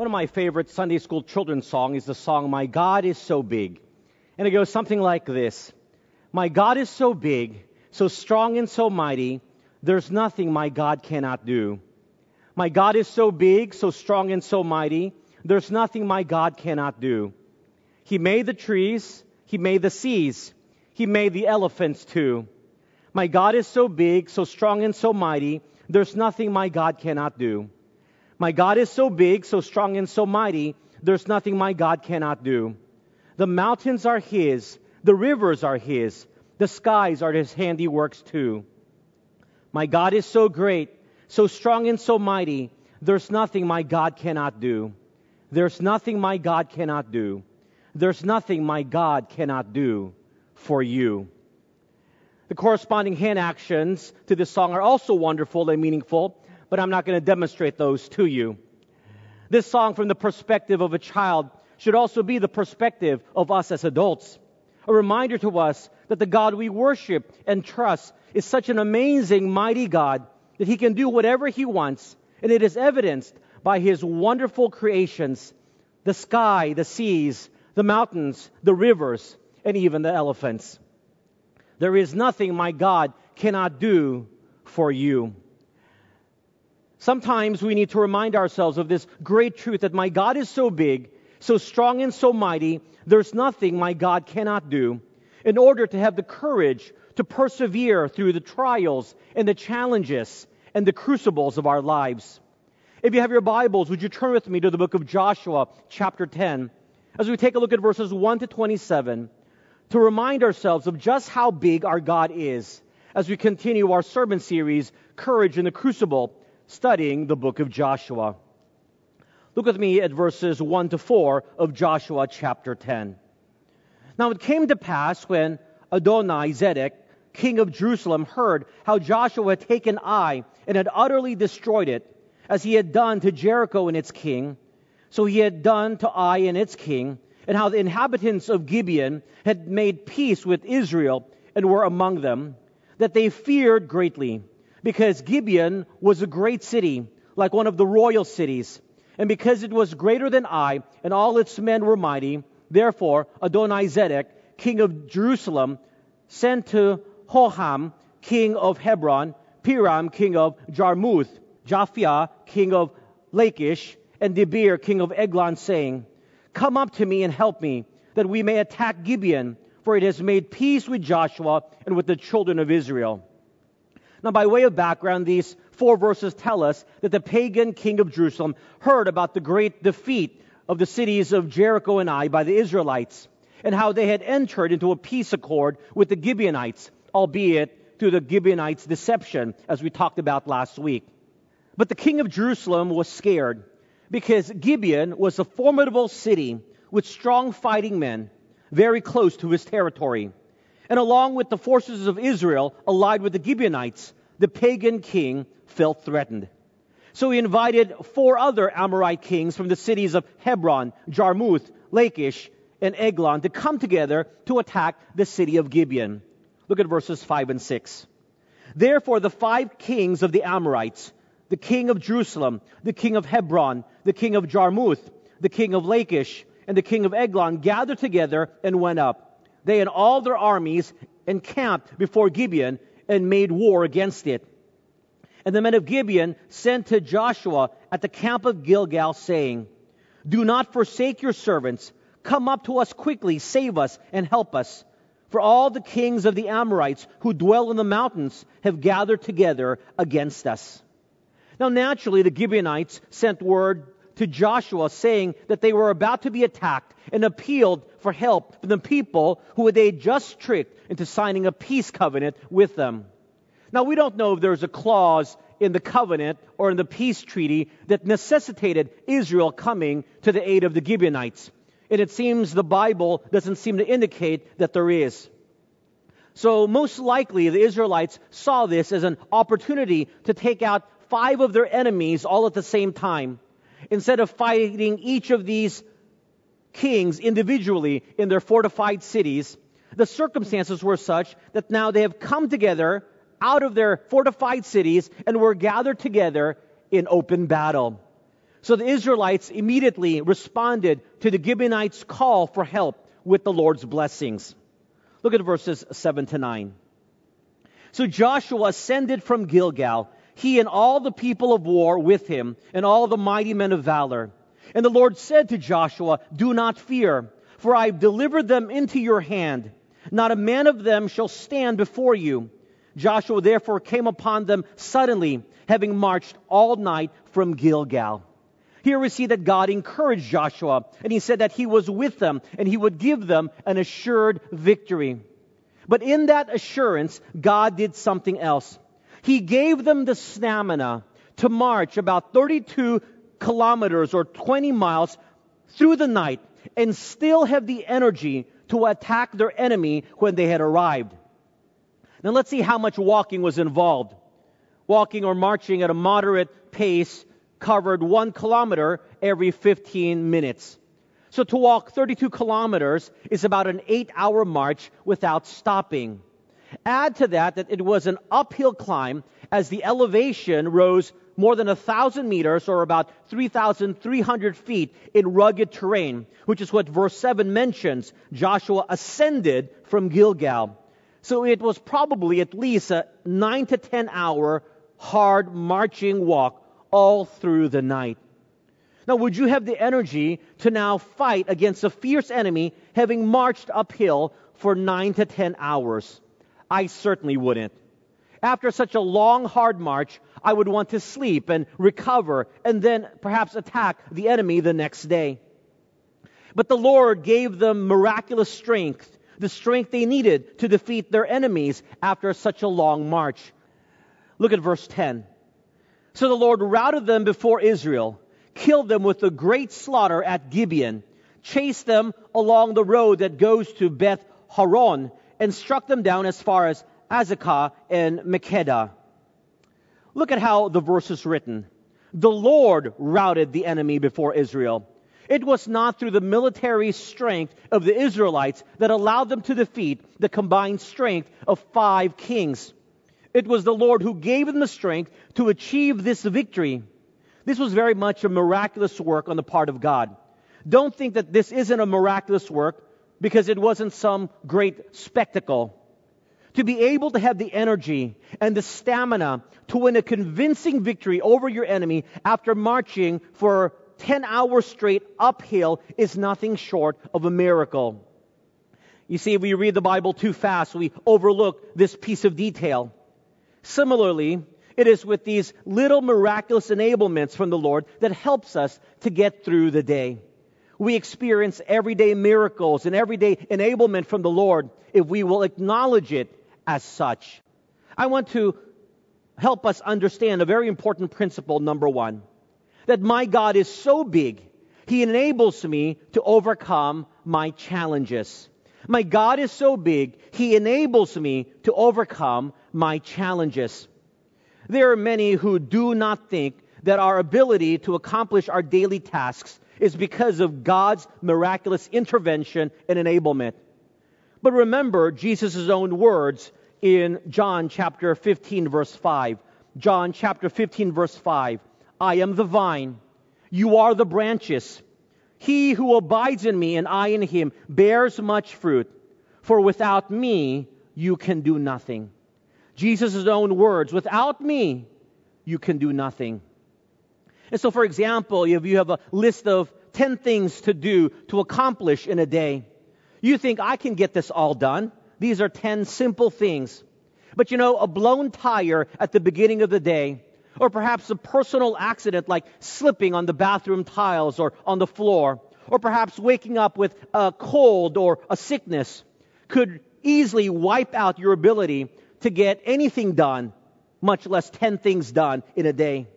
One of my favorite Sunday school children's songs is the song My God is So Big. And it goes something like this My God is so big, so strong and so mighty, there's nothing my God cannot do. My God is so big, so strong and so mighty, there's nothing my God cannot do. He made the trees, He made the seas, He made the elephants too. My God is so big, so strong and so mighty, there's nothing my God cannot do. My God is so big, so strong, and so mighty, there's nothing my God cannot do. The mountains are His, the rivers are His, the skies are His handiworks too. My God is so great, so strong, and so mighty, there's nothing my God cannot do. There's nothing my God cannot do. There's nothing my God cannot do for you. The corresponding hand actions to this song are also wonderful and meaningful but I'm not going to demonstrate those to you. This song, from the perspective of a child, should also be the perspective of us as adults. A reminder to us that the God we worship and trust is such an amazing, mighty God that He can do whatever He wants, and it is evidenced by His wonderful creations the sky, the seas, the mountains, the rivers, and even the elephants. There is nothing my God cannot do for you. Sometimes we need to remind ourselves of this great truth that my God is so big, so strong, and so mighty, there's nothing my God cannot do, in order to have the courage to persevere through the trials and the challenges and the crucibles of our lives. If you have your Bibles, would you turn with me to the book of Joshua, chapter 10, as we take a look at verses 1 to 27, to remind ourselves of just how big our God is as we continue our sermon series, Courage in the Crucible studying the book of Joshua. Look with me at verses 1 to 4 of Joshua chapter 10. Now it came to pass when Adonai Zedek, king of Jerusalem, heard how Joshua had taken Ai and had utterly destroyed it, as he had done to Jericho and its king, so he had done to Ai and its king, and how the inhabitants of Gibeon had made peace with Israel and were among them, that they feared greatly because Gibeon was a great city, like one of the royal cities. And because it was greater than Ai, and all its men were mighty, therefore Adonai Zedek, king of Jerusalem, sent to Hoham, king of Hebron, Piram, king of Jarmuth, Japhia, king of Lachish, and Debir, king of Eglon, saying, Come up to me and help me, that we may attack Gibeon, for it has made peace with Joshua and with the children of Israel. Now, by way of background, these four verses tell us that the pagan king of Jerusalem heard about the great defeat of the cities of Jericho and Ai by the Israelites, and how they had entered into a peace accord with the Gibeonites, albeit through the Gibeonites' deception, as we talked about last week. But the king of Jerusalem was scared because Gibeon was a formidable city with strong fighting men very close to his territory. And along with the forces of Israel allied with the Gibeonites, the pagan king felt threatened. So he invited four other Amorite kings from the cities of Hebron, Jarmuth, Lachish, and Eglon to come together to attack the city of Gibeon. Look at verses 5 and 6. Therefore, the five kings of the Amorites, the king of Jerusalem, the king of Hebron, the king of Jarmuth, the king of Lachish, and the king of Eglon gathered together and went up they and all their armies encamped before Gibeon and made war against it. And the men of Gibeon sent to Joshua at the camp of Gilgal, saying, Do not forsake your servants. Come up to us quickly, save us, and help us. For all the kings of the Amorites who dwell in the mountains have gathered together against us. Now, naturally, the Gibeonites sent word to Joshua saying that they were about to be attacked and appealed for help from the people who they just tricked into signing a peace covenant with them. Now, we don't know if there's a clause in the covenant or in the peace treaty that necessitated Israel coming to the aid of the Gibeonites. And it seems the Bible doesn't seem to indicate that there is. So, most likely, the Israelites saw this as an opportunity to take out five of their enemies all at the same time instead of fighting each of these kings individually in their fortified cities, the circumstances were such that now they have come together out of their fortified cities and were gathered together in open battle. So the Israelites immediately responded to the Gibeonites' call for help with the Lord's blessings. Look at verses 7 to 9. So Joshua ascended from Gilgal, he and all the people of war with him, and all the mighty men of valor. And the Lord said to Joshua, Do not fear, for I have delivered them into your hand. Not a man of them shall stand before you. Joshua therefore came upon them suddenly, having marched all night from Gilgal. Here we see that God encouraged Joshua, and he said that he was with them, and he would give them an assured victory. But in that assurance, God did something else. He gave them the stamina to march about 32 kilometers or 20 miles through the night and still have the energy to attack their enemy when they had arrived. Now let's see how much walking was involved. Walking or marching at a moderate pace covered one kilometer every 15 minutes. So to walk 32 kilometers is about an eight hour march without stopping. Add to that that it was an uphill climb as the elevation rose more than a thousand meters or about 3,300 feet in rugged terrain, which is what verse 7 mentions. Joshua ascended from Gilgal. So it was probably at least a nine to 10 hour hard marching walk all through the night. Now, would you have the energy to now fight against a fierce enemy having marched uphill for nine to ten hours? I certainly wouldn't. After such a long, hard march, I would want to sleep and recover and then perhaps attack the enemy the next day. But the Lord gave them miraculous strength, the strength they needed to defeat their enemies after such a long march. Look at verse 10. So the Lord routed them before Israel, killed them with a great slaughter at Gibeon, chased them along the road that goes to Beth Horon, and struck them down as far as Azekah and Makkedah. Look at how the verse is written. The Lord routed the enemy before Israel. It was not through the military strength of the Israelites that allowed them to defeat the combined strength of five kings. It was the Lord who gave them the strength to achieve this victory. This was very much a miraculous work on the part of God. Don't think that this isn't a miraculous work because it wasn't some great spectacle. To be able to have the energy and the stamina to win a convincing victory over your enemy after marching for 10 hours straight uphill is nothing short of a miracle. You see, if we read the Bible too fast, we overlook this piece of detail. Similarly, it is with these little miraculous enablements from the Lord that helps us to get through the day. We experience everyday miracles and everyday enablement from the Lord if we will acknowledge it as such. I want to help us understand a very important principle, number one, that my God is so big, He enables me to overcome my challenges. My God is so big, He enables me to overcome my challenges. There are many who do not think that our ability to accomplish our daily tasks is because of God's miraculous intervention and enablement. But remember Jesus' own words in John chapter 15 verse 5. John chapter 15 verse 5. I am the vine. You are the branches. He who abides in me and I in him bears much fruit. For without me, you can do nothing. Jesus' own words, without me, you can do nothing. And so, for example, if you have a list of 10 things to do to accomplish in a day, you think, I can get this all done. These are 10 simple things. But you know, a blown tire at the beginning of the day, or perhaps a personal accident like slipping on the bathroom tiles or on the floor, or perhaps waking up with a cold or a sickness, could easily wipe out your ability to get anything done, much less 10 things done in a day.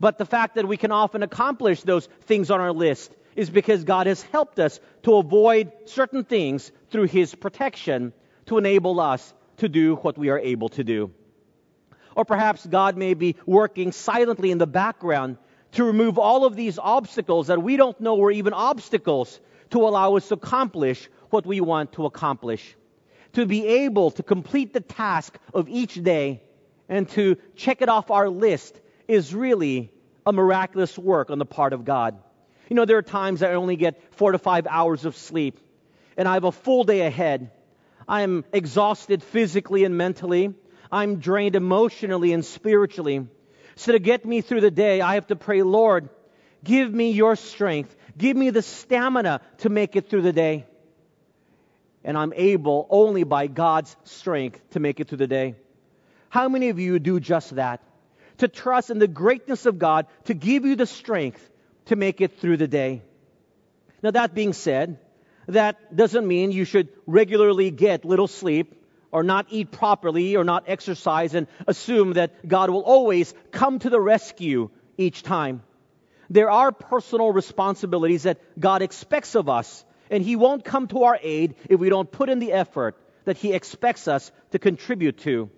But the fact that we can often accomplish those things on our list is because God has helped us to avoid certain things through His protection to enable us to do what we are able to do. Or perhaps God may be working silently in the background to remove all of these obstacles that we don't know were even obstacles to allow us to accomplish what we want to accomplish to be able to complete the task of each day and to check it off our list is really a miraculous work on the part of God. You know, there are times that I only get four to five hours of sleep, and I have a full day ahead. I am exhausted physically and mentally. I'm drained emotionally and spiritually. So to get me through the day, I have to pray, Lord, give me your strength. Give me the stamina to make it through the day. And I'm able only by God's strength to make it through the day. How many of you do just that? To trust in the greatness of God to give you the strength to make it through the day. Now, that being said, that doesn't mean you should regularly get little sleep or not eat properly or not exercise and assume that God will always come to the rescue each time. There are personal responsibilities that God expects of us, and He won't come to our aid if we don't put in the effort that He expects us to contribute to.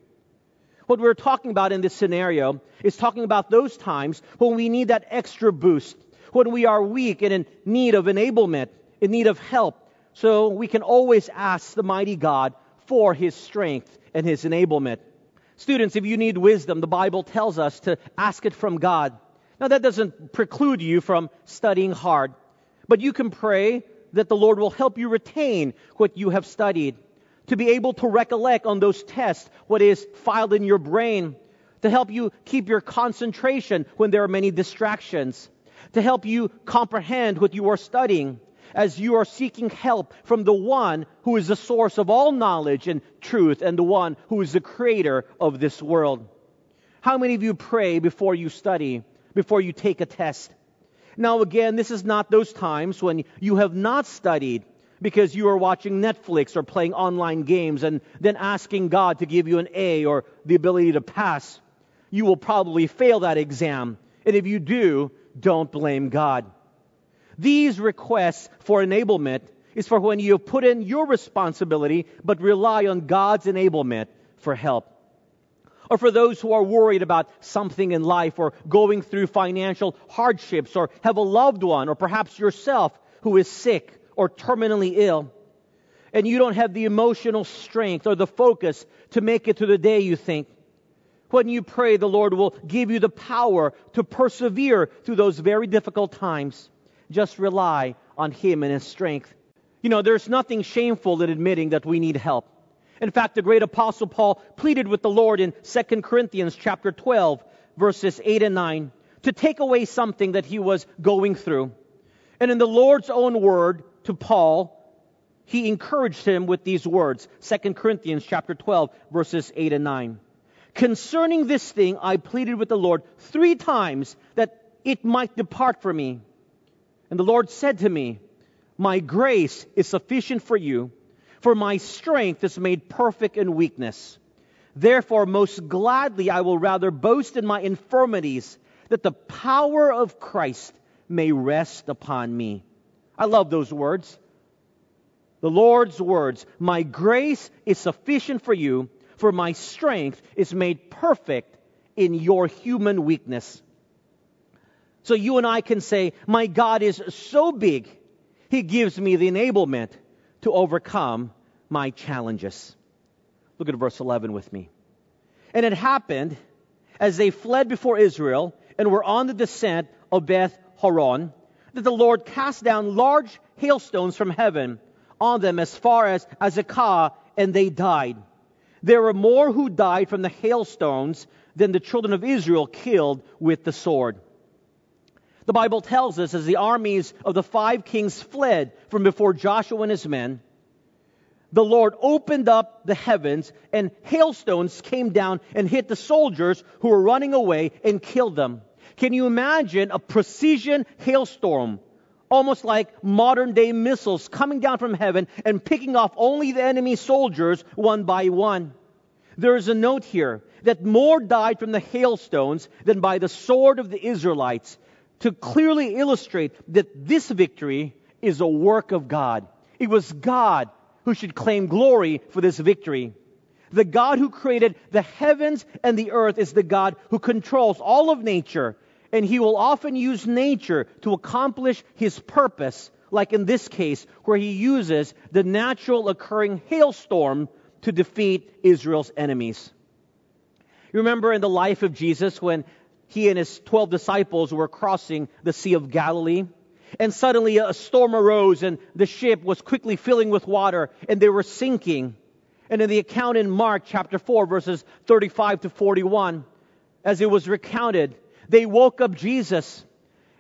What we're talking about in this scenario is talking about those times when we need that extra boost, when we are weak and in need of enablement, in need of help. So we can always ask the mighty God for his strength and his enablement. Students, if you need wisdom, the Bible tells us to ask it from God. Now, that doesn't preclude you from studying hard, but you can pray that the Lord will help you retain what you have studied to be able to recollect on those tests what is filed in your brain, to help you keep your concentration when there are many distractions, to help you comprehend what you are studying as you are seeking help from the one who is the source of all knowledge and truth and the one who is the creator of this world. How many of you pray before you study, before you take a test? Now, again, this is not those times when you have not studied because you are watching Netflix or playing online games and then asking God to give you an A or the ability to pass, you will probably fail that exam. And if you do, don't blame God. These requests for enablement is for when you put in your responsibility but rely on God's enablement for help. Or for those who are worried about something in life or going through financial hardships or have a loved one or perhaps yourself who is sick or terminally ill, and you don't have the emotional strength or the focus to make it through the day, you think. When you pray, the Lord will give you the power to persevere through those very difficult times. Just rely on Him and His strength. You know, there's nothing shameful in admitting that we need help. In fact, the great apostle Paul pleaded with the Lord in 2 Corinthians chapter 12, verses 8 and 9, to take away something that he was going through. And in the Lord's own word, to Paul, he encouraged him with these words 2 Corinthians chapter 12, verses 8 and 9. Concerning this thing, I pleaded with the Lord three times that it might depart from me. And the Lord said to me, My grace is sufficient for you, for my strength is made perfect in weakness. Therefore, most gladly I will rather boast in my infirmities, that the power of Christ may rest upon me. I love those words. The Lord's words, My grace is sufficient for you, for my strength is made perfect in your human weakness. So you and I can say, My God is so big, He gives me the enablement to overcome my challenges. Look at verse 11 with me. And it happened as they fled before Israel and were on the descent of Beth Horon that the Lord cast down large hailstones from heaven on them as far as Azekah, and they died. There were more who died from the hailstones than the children of Israel killed with the sword. The Bible tells us as the armies of the five kings fled from before Joshua and his men, the Lord opened up the heavens and hailstones came down and hit the soldiers who were running away and killed them. Can you imagine a precision hailstorm? Almost like modern day missiles coming down from heaven and picking off only the enemy soldiers one by one. There is a note here that more died from the hailstones than by the sword of the Israelites to clearly illustrate that this victory is a work of God. It was God who should claim glory for this victory. The God who created the heavens and the earth is the God who controls all of nature and he will often use nature to accomplish his purpose, like in this case, where he uses the natural occurring hailstorm to defeat Israel's enemies. You remember in the life of Jesus when he and his 12 disciples were crossing the Sea of Galilee. And suddenly a storm arose, and the ship was quickly filling with water, and they were sinking. And in the account in Mark chapter 4, verses 35 to 41, as it was recounted, they woke up Jesus,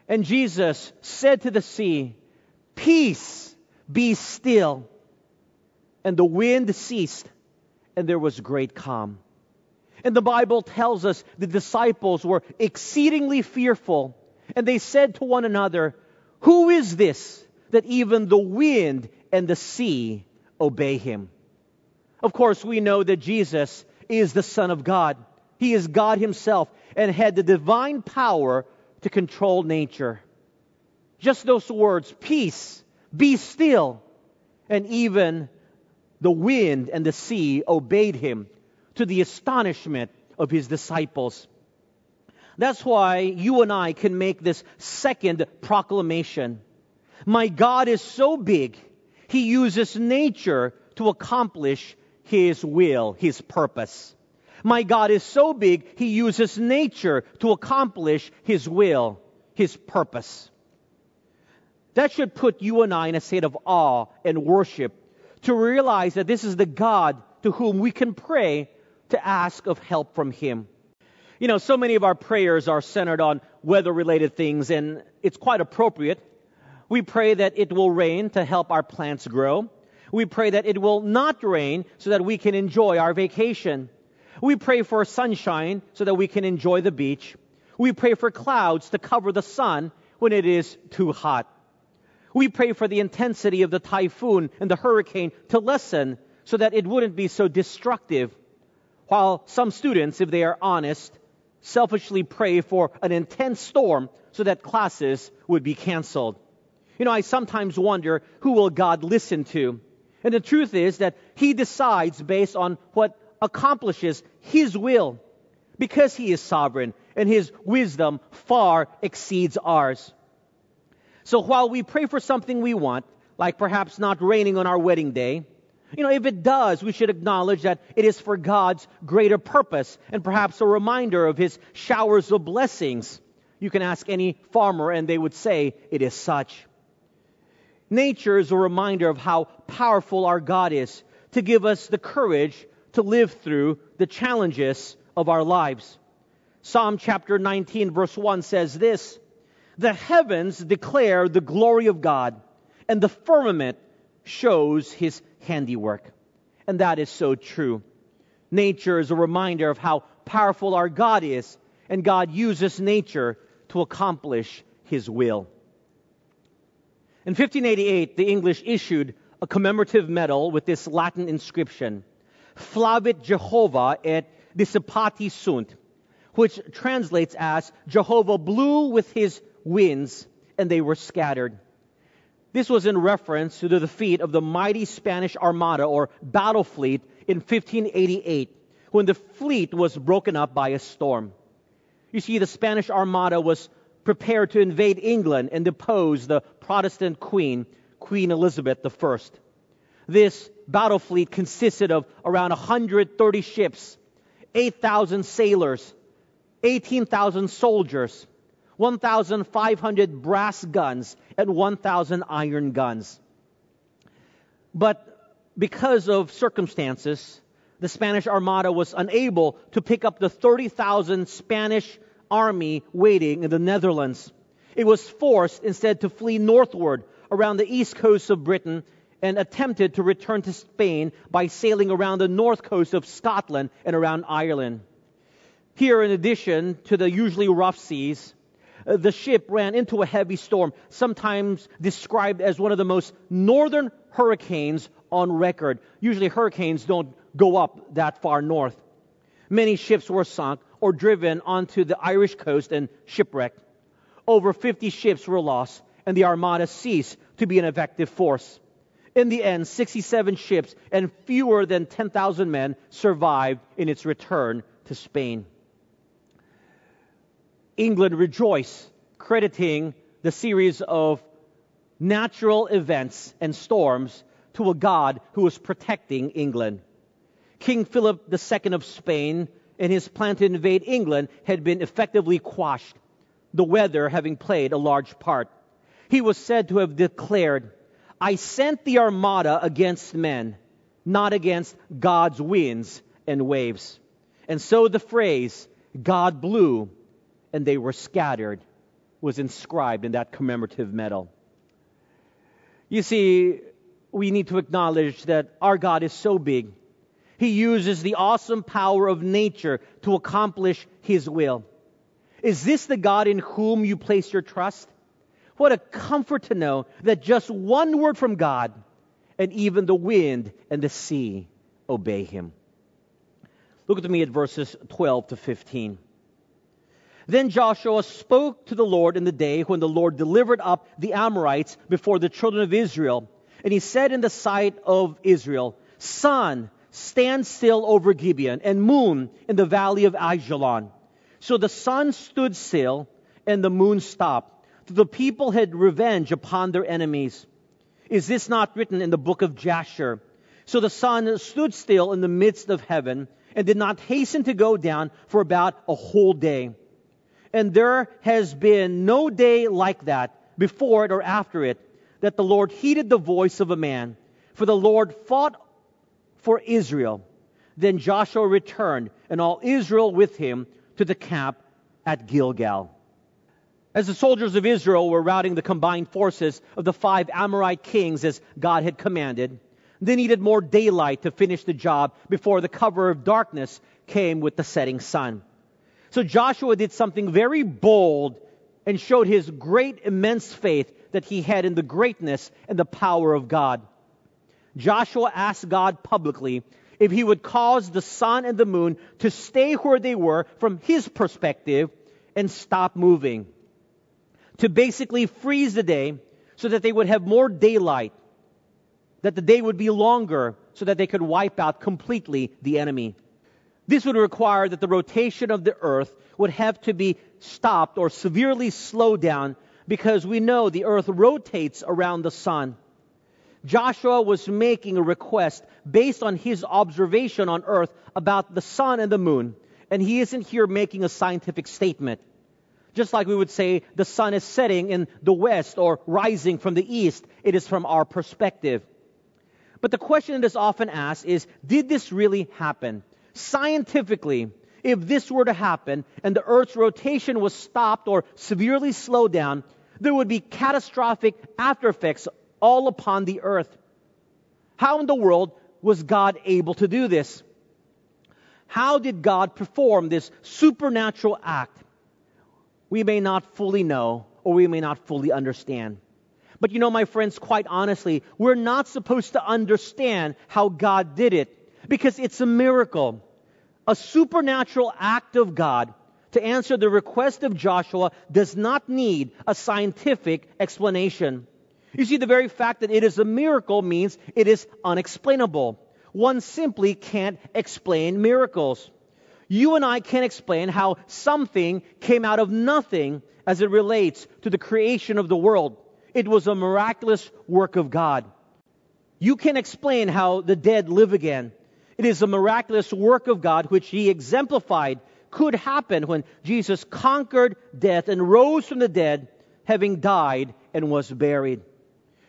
and Jesus said to the sea, Peace, be still. And the wind ceased, and there was great calm. And the Bible tells us the disciples were exceedingly fearful, and they said to one another, Who is this that even the wind and the sea obey him? Of course, we know that Jesus is the Son of God. He is God Himself and had the divine power to control nature. Just those words, peace, be still, and even the wind and the sea obeyed him to the astonishment of his disciples. That's why you and I can make this second proclamation. My God is so big, he uses nature to accomplish his will, his purpose. My God is so big, he uses nature to accomplish his will, his purpose. That should put you and I in a state of awe and worship to realize that this is the God to whom we can pray to ask of help from Him. You know, so many of our prayers are centered on weather related things, and it's quite appropriate. We pray that it will rain to help our plants grow. We pray that it will not rain so that we can enjoy our vacation. We pray for sunshine so that we can enjoy the beach. We pray for clouds to cover the sun when it is too hot. We pray for the intensity of the typhoon and the hurricane to lessen so that it wouldn't be so destructive while some students, if they are honest, selfishly pray for an intense storm so that classes would be canceled. You know, I sometimes wonder who will God listen to? And the truth is that He decides based on what accomplishes His will because He is sovereign and His wisdom far exceeds ours. So while we pray for something we want, like perhaps not raining on our wedding day, you know, if it does, we should acknowledge that it is for God's greater purpose and perhaps a reminder of His showers of blessings. You can ask any farmer and they would say it is such. Nature is a reminder of how powerful our God is to give us the courage to live through the challenges of our lives. Psalm chapter 19 verse 1 says this, The heavens declare the glory of God and the firmament shows his handiwork. And that is so true. Nature is a reminder of how powerful our God is, and God uses nature to accomplish his will. In 1588, the English issued a commemorative medal with this Latin inscription, Flavit Jehovah et dissipati sunt, which translates as Jehovah blew with his winds and they were scattered. This was in reference to the defeat of the mighty Spanish Armada or battle fleet in 1588 when the fleet was broken up by a storm. You see, the Spanish Armada was prepared to invade England and depose the Protestant queen, Queen Elizabeth I. This battle fleet consisted of around 130 ships, 8,000 sailors, 18,000 soldiers, 1,500 brass guns, and 1,000 iron guns. But because of circumstances, the Spanish Armada was unable to pick up the 30,000 Spanish army waiting in the Netherlands. It was forced instead to flee northward around the east coast of Britain and attempted to return to Spain by sailing around the north coast of Scotland and around Ireland. Here, in addition to the usually rough seas, uh, the ship ran into a heavy storm, sometimes described as one of the most northern hurricanes on record. Usually, hurricanes don't go up that far north. Many ships were sunk or driven onto the Irish coast and shipwrecked. Over 50 ships were lost, and the armada ceased to be an effective force. In the end, 67 ships and fewer than 10,000 men survived in its return to Spain. England rejoiced, crediting the series of natural events and storms to a God who was protecting England. King Philip II of Spain and his plan to invade England had been effectively quashed, the weather having played a large part. He was said to have declared, I sent the armada against men, not against God's winds and waves. And so the phrase, God blew and they were scattered, was inscribed in that commemorative medal. You see, we need to acknowledge that our God is so big. He uses the awesome power of nature to accomplish His will. Is this the God in whom you place your trust? What a comfort to know that just one word from God and even the wind and the sea obey Him. Look at me at verses 12 to 15. Then Joshua spoke to the Lord in the day when the Lord delivered up the Amorites before the children of Israel. And he said in the sight of Israel, Sun, stand still over Gibeon, and moon in the valley of Ajalon. So the sun stood still, and the moon stopped. The people had revenge upon their enemies. Is this not written in the book of Jasher? So the sun stood still in the midst of heaven and did not hasten to go down for about a whole day. And there has been no day like that before it or after it that the Lord heeded the voice of a man. For the Lord fought for Israel. Then Joshua returned, and all Israel with him, to the camp at Gilgal. As the soldiers of Israel were routing the combined forces of the five Amorite kings as God had commanded, they needed more daylight to finish the job before the cover of darkness came with the setting sun. So Joshua did something very bold and showed his great, immense faith that he had in the greatness and the power of God. Joshua asked God publicly if he would cause the sun and the moon to stay where they were from his perspective and stop moving. To basically freeze the day so that they would have more daylight, that the day would be longer so that they could wipe out completely the enemy. This would require that the rotation of the earth would have to be stopped or severely slowed down because we know the earth rotates around the sun. Joshua was making a request based on his observation on earth about the sun and the moon. And he isn't here making a scientific statement. Just like we would say the sun is setting in the west or rising from the east, it is from our perspective. But the question that is often asked is, did this really happen? Scientifically, if this were to happen and the Earth's rotation was stopped or severely slowed down, there would be catastrophic after effects all upon the earth. How in the world was God able to do this? How did God perform this supernatural act? We may not fully know or we may not fully understand. But you know, my friends, quite honestly, we're not supposed to understand how God did it because it's a miracle a supernatural act of God to answer the request of Joshua does not need a scientific explanation. You see, the very fact that it is a miracle means it is unexplainable. One simply can't explain miracles. You and I can't explain how something came out of nothing as it relates to the creation of the world. It was a miraculous work of God. You can explain how the dead live again. It is a miraculous work of God which he exemplified could happen when Jesus conquered death and rose from the dead, having died and was buried.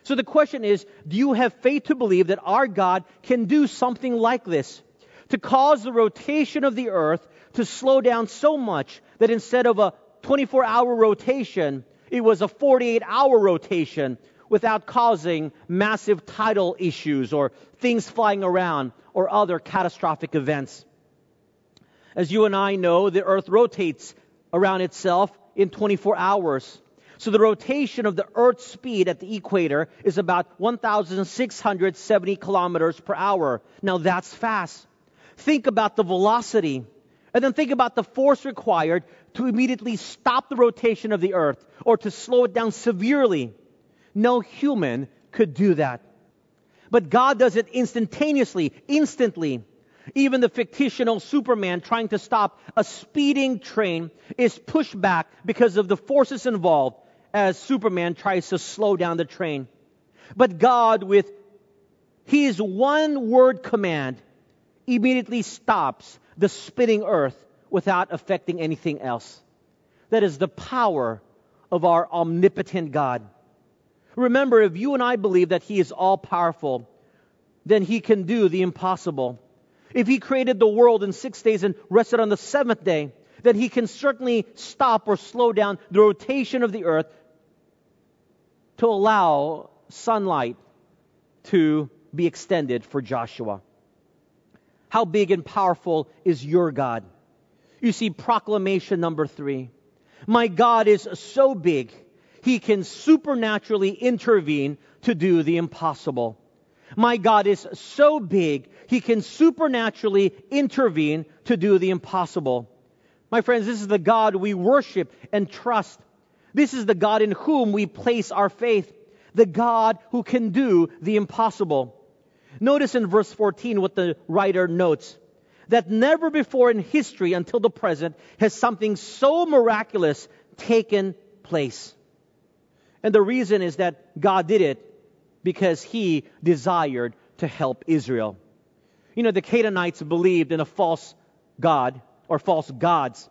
So the question is, do you have faith to believe that our God can do something like this? To cause the rotation of the earth to slow down so much that instead of a 24 hour rotation, it was a 48 hour rotation without causing massive tidal issues or things flying around or other catastrophic events. As you and I know, the earth rotates around itself in 24 hours. So the rotation of the earth's speed at the equator is about 1,670 kilometers per hour. Now that's fast. Think about the velocity. And then think about the force required to immediately stop the rotation of the earth or to slow it down severely. No human could do that. But God does it instantaneously, instantly. Even the fictional Superman trying to stop a speeding train is pushed back because of the forces involved as Superman tries to slow down the train. But God, with his one word command, immediately stops the spinning earth without affecting anything else. That is the power of our omnipotent God. Remember, if you and I believe that He is all powerful, then He can do the impossible. If He created the world in six days and rested on the seventh day, then He can certainly stop or slow down the rotation of the earth to allow sunlight to be extended for Joshua. How big and powerful is your God? You see, proclamation number three. My God is so big, he can supernaturally intervene to do the impossible. My God is so big, he can supernaturally intervene to do the impossible. My friends, this is the God we worship and trust. This is the God in whom we place our faith, the God who can do the impossible. Notice in verse 14 what the writer notes that never before in history until the present has something so miraculous taken place. And the reason is that God did it because he desired to help Israel. You know, the Canaanites believed in a false God or false gods.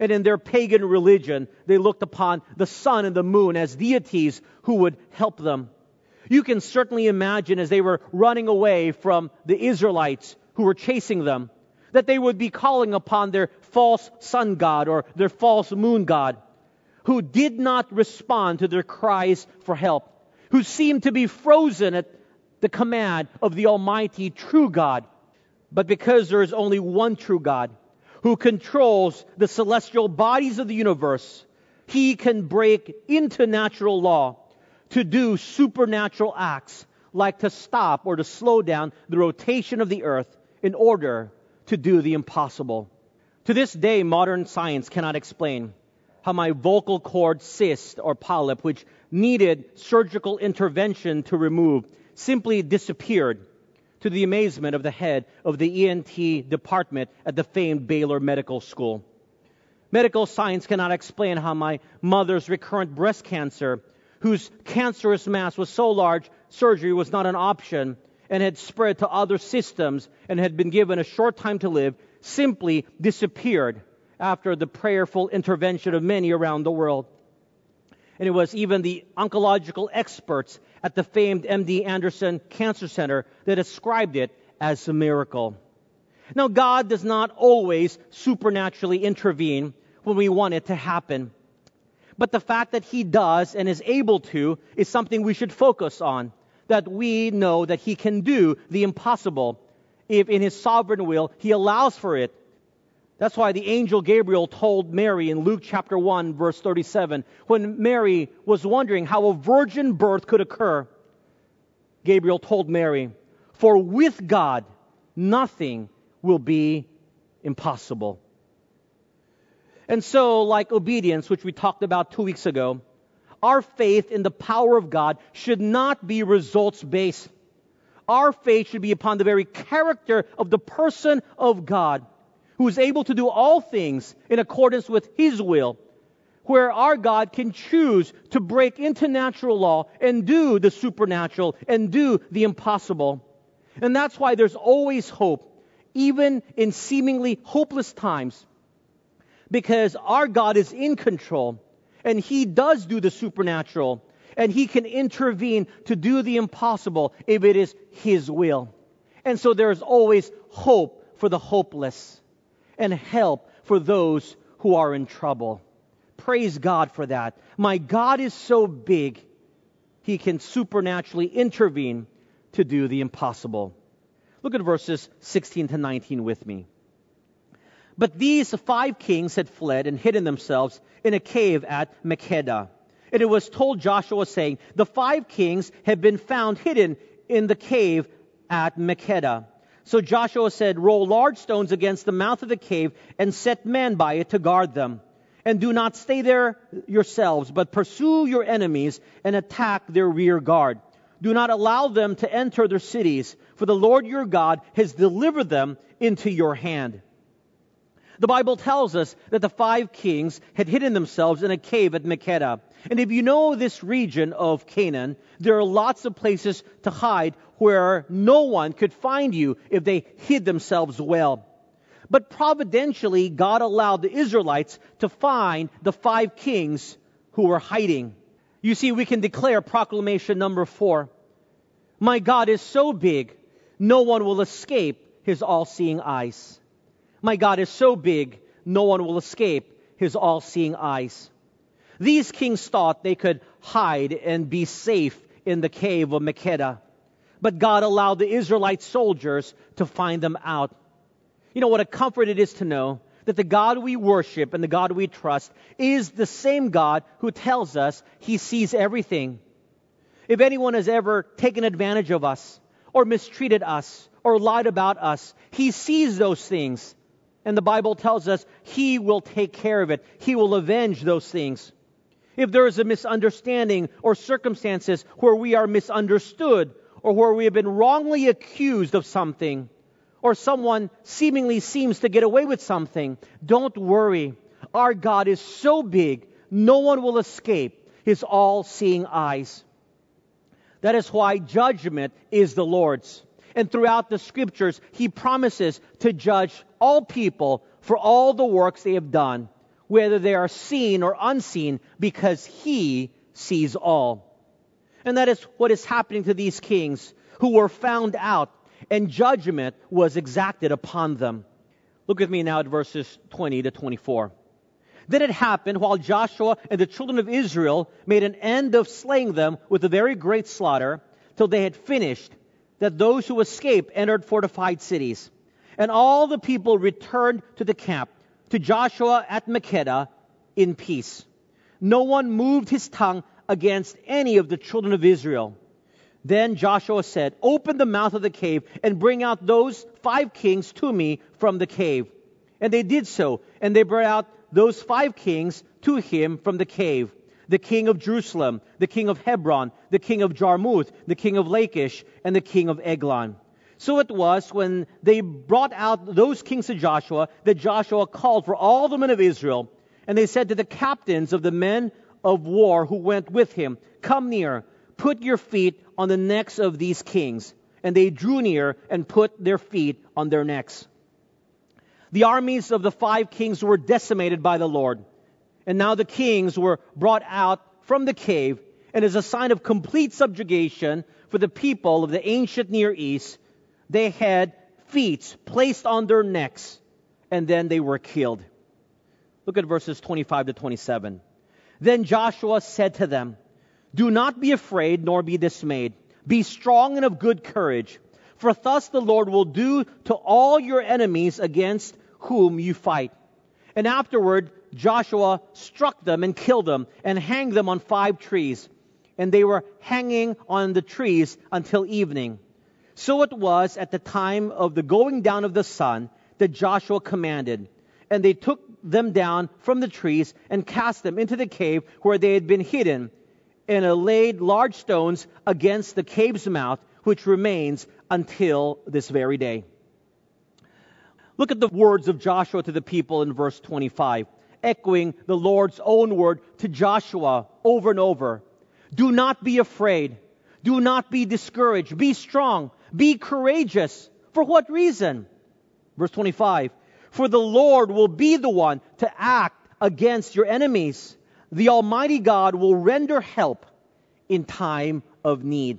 And in their pagan religion, they looked upon the sun and the moon as deities who would help them. You can certainly imagine as they were running away from the Israelites who were chasing them, that they would be calling upon their false sun god or their false moon god, who did not respond to their cries for help, who seemed to be frozen at the command of the Almighty true God. But because there is only one true God who controls the celestial bodies of the universe, he can break into natural law to do supernatural acts like to stop or to slow down the rotation of the earth in order to do the impossible. To this day, modern science cannot explain how my vocal cord cyst or polyp, which needed surgical intervention to remove, simply disappeared to the amazement of the head of the ENT department at the famed Baylor Medical School. Medical science cannot explain how my mother's recurrent breast cancer whose cancerous mass was so large, surgery was not an option and had spread to other systems and had been given a short time to live, simply disappeared after the prayerful intervention of many around the world. And it was even the oncological experts at the famed MD Anderson Cancer Center that ascribed it as a miracle. Now, God does not always supernaturally intervene when we want it to happen. But the fact that he does and is able to is something we should focus on. That we know that he can do the impossible if in his sovereign will he allows for it. That's why the angel Gabriel told Mary in Luke chapter 1 verse 37 when Mary was wondering how a virgin birth could occur. Gabriel told Mary, for with God nothing will be impossible. And so, like obedience, which we talked about two weeks ago, our faith in the power of God should not be results based. Our faith should be upon the very character of the person of God, who is able to do all things in accordance with His will, where our God can choose to break into natural law and do the supernatural and do the impossible. And that's why there's always hope, even in seemingly hopeless times because our God is in control and He does do the supernatural and He can intervene to do the impossible if it is His will. And so there is always hope for the hopeless and help for those who are in trouble. Praise God for that. My God is so big, He can supernaturally intervene to do the impossible. Look at verses 16 to 19 with me. But these five kings had fled and hidden themselves in a cave at Makkedah. And it was told Joshua, saying, The five kings have been found hidden in the cave at Makkedah. So Joshua said, Roll large stones against the mouth of the cave and set men by it to guard them. And do not stay there yourselves, but pursue your enemies and attack their rear guard. Do not allow them to enter their cities, for the Lord your God has delivered them into your hand. The Bible tells us that the five kings had hidden themselves in a cave at Makkedah. And if you know this region of Canaan, there are lots of places to hide where no one could find you if they hid themselves well. But providentially, God allowed the Israelites to find the five kings who were hiding. You see, we can declare proclamation number four. My God is so big, no one will escape his all seeing eyes. My God is so big, no one will escape his all seeing eyes. These kings thought they could hide and be safe in the cave of Makkedah. But God allowed the Israelite soldiers to find them out. You know what a comfort it is to know that the God we worship and the God we trust is the same God who tells us he sees everything. If anyone has ever taken advantage of us or mistreated us or lied about us, he sees those things. And the Bible tells us he will take care of it. He will avenge those things. If there is a misunderstanding or circumstances where we are misunderstood or where we have been wrongly accused of something, or someone seemingly seems to get away with something, don't worry. Our God is so big, no one will escape his all seeing eyes. That is why judgment is the Lord's. And throughout the scriptures, he promises to judge all people for all the works they have done, whether they are seen or unseen, because he sees all. And that is what is happening to these kings who were found out, and judgment was exacted upon them. Look with me now at verses 20 to 24. Then it happened while Joshua and the children of Israel made an end of slaying them with a very great slaughter, till they had finished, that those who escaped entered fortified cities. And all the people returned to the camp, to Joshua at Makkedah, in peace. No one moved his tongue against any of the children of Israel. Then Joshua said, Open the mouth of the cave and bring out those five kings to me from the cave. And they did so, and they brought out those five kings to him from the cave the king of Jerusalem, the king of Hebron, the king of Jarmuth, the king of Lachish, and the king of Eglon. So it was when they brought out those kings to Joshua that Joshua called for all the men of Israel. And they said to the captains of the men of war who went with him, Come near, put your feet on the necks of these kings. And they drew near and put their feet on their necks. The armies of the five kings were decimated by the Lord. And now the kings were brought out from the cave, and as a sign of complete subjugation for the people of the ancient Near East, they had feet placed on their necks, and then they were killed. Look at verses 25 to 27. Then Joshua said to them, Do not be afraid nor be dismayed. Be strong and of good courage. For thus the Lord will do to all your enemies against whom you fight. And afterward, Joshua struck them and killed them and hanged them on five trees. And they were hanging on the trees until evening. So it was at the time of the going down of the sun that Joshua commanded. And they took them down from the trees and cast them into the cave where they had been hidden, and laid large stones against the cave's mouth, which remains until this very day. Look at the words of Joshua to the people in verse 25, echoing the Lord's own word to Joshua over and over. Do not be afraid. Do not be discouraged. Be strong. Be courageous. For what reason? Verse 25. For the Lord will be the one to act against your enemies. The Almighty God will render help in time of need.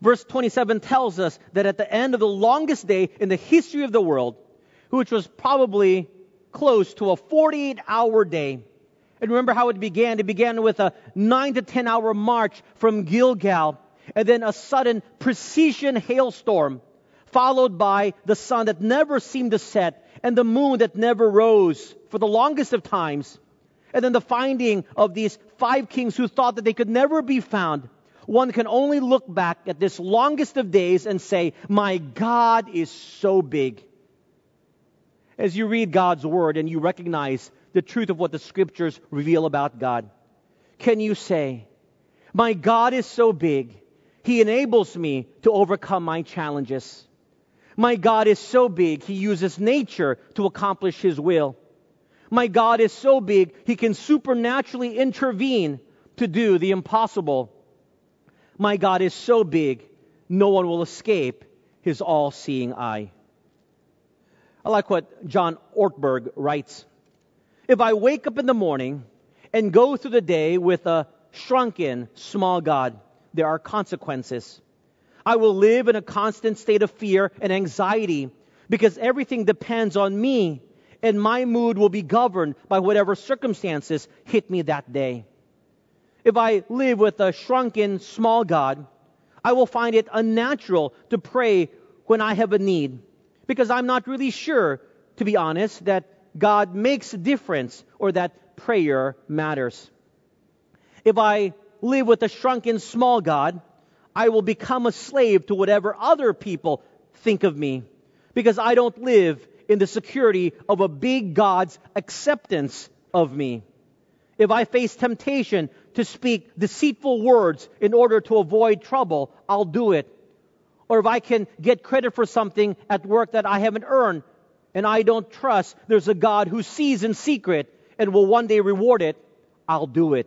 Verse 27 tells us that at the end of the longest day in the history of the world, which was probably close to a 48 hour day, and remember how it began? It began with a 9 to 10 hour march from Gilgal, and then a sudden precision hailstorm, followed by the sun that never seemed to set, and the moon that never rose for the longest of times. And then the finding of these five kings who thought that they could never be found. One can only look back at this longest of days and say, My God is so big. As you read God's word and you recognize the truth of what the scriptures reveal about God, can you say, My God is so big, He enables me to overcome my challenges? My God is so big, He uses nature to accomplish His will. My God is so big, He can supernaturally intervene to do the impossible. My God is so big, no one will escape His all seeing eye. I like what John Ortberg writes. If I wake up in the morning and go through the day with a shrunken, small God, there are consequences. I will live in a constant state of fear and anxiety because everything depends on me and my mood will be governed by whatever circumstances hit me that day. If I live with a shrunken, small God, I will find it unnatural to pray when I have a need because I'm not really sure, to be honest, that God makes a difference or that prayer matters. If I live with a shrunken, small God, I will become a slave to whatever other people think of me because I don't live in the security of a big God's acceptance of me. If I face temptation to speak deceitful words in order to avoid trouble, I'll do it. Or if I can get credit for something at work that I haven't earned and I don't trust there's a God who sees in secret and will one day reward it, I'll do it.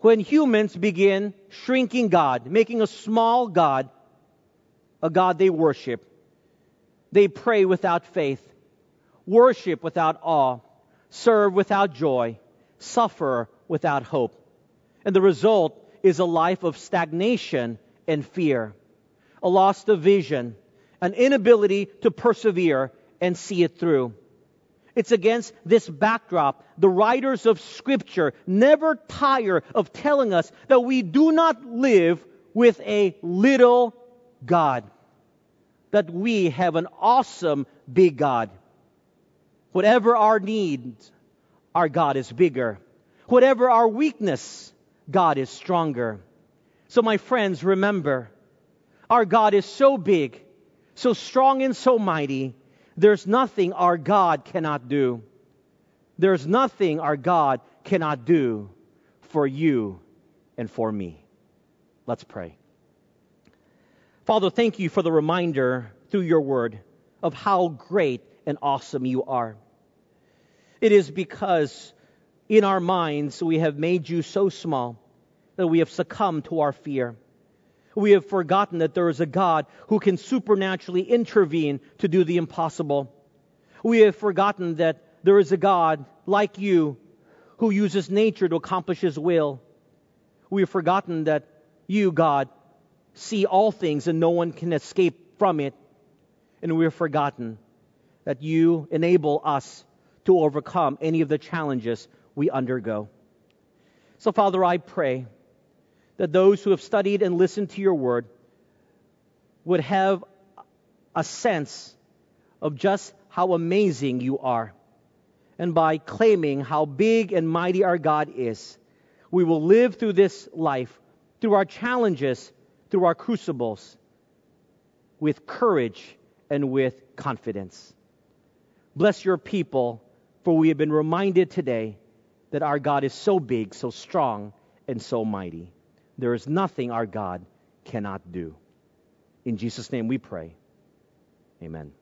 When humans begin shrinking God, making a small God, a God they worship, they pray without faith, worship without awe, serve without joy, suffer without hope. And the result is a life of stagnation and fear, a loss of vision, an inability to persevere and see it through. It's against this backdrop the writers of Scripture never tire of telling us that we do not live with a little God that we have an awesome big God. Whatever our needs, our God is bigger. Whatever our weakness, God is stronger. So, my friends, remember, our God is so big, so strong, and so mighty. There's nothing our God cannot do. There's nothing our God cannot do for you and for me. Let's pray. Father, thank you for the reminder through your word of how great and awesome you are. It is because in our minds we have made you so small that we have succumbed to our fear. We have forgotten that there is a God who can supernaturally intervene to do the impossible. We have forgotten that there is a God like you who uses nature to accomplish his will. We have forgotten that you, God, see all things and no one can escape from it. And we have forgotten that you enable us to overcome any of the challenges we undergo. So, Father, I pray that those who have studied and listened to your word would have a sense of just how amazing you are. And by claiming how big and mighty our God is, we will live through this life, through our challenges, through our crucibles with courage and with confidence. Bless your people, for we have been reminded today that our God is so big, so strong, and so mighty. There is nothing our God cannot do. In Jesus' name we pray. Amen.